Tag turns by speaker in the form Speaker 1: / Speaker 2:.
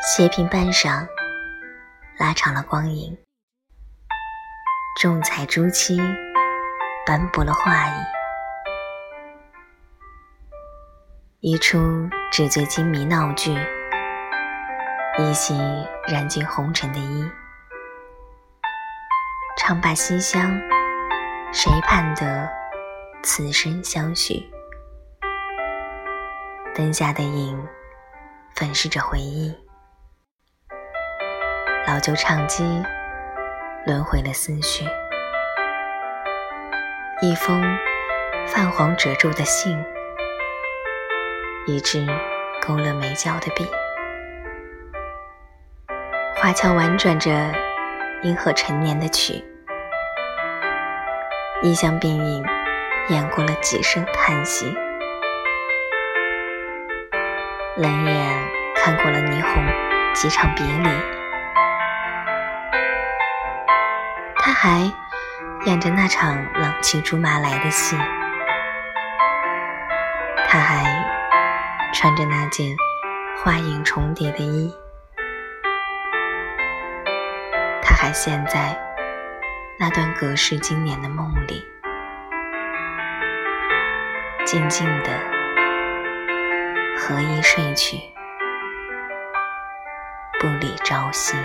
Speaker 1: 斜屏半晌，拉长了光影，重彩朱漆，斑驳了画意。一出纸醉金迷闹剧，一袭染尽红尘的衣。唱罢西厢，谁盼得此生相许？灯下的影，粉饰着回忆。老旧唱机，轮回了思绪。一封泛黄褶皱的信，一支勾勒眉角的笔，华侨婉转着应和陈年的曲，衣香鬓影掩过了几声叹息，冷眼看过了霓虹几场别离。还演着那场郎骑竹马来的戏，他还穿着那件花影重叠的衣，他还陷在那段隔世经年的梦里，静静的合衣睡去，不理朝夕。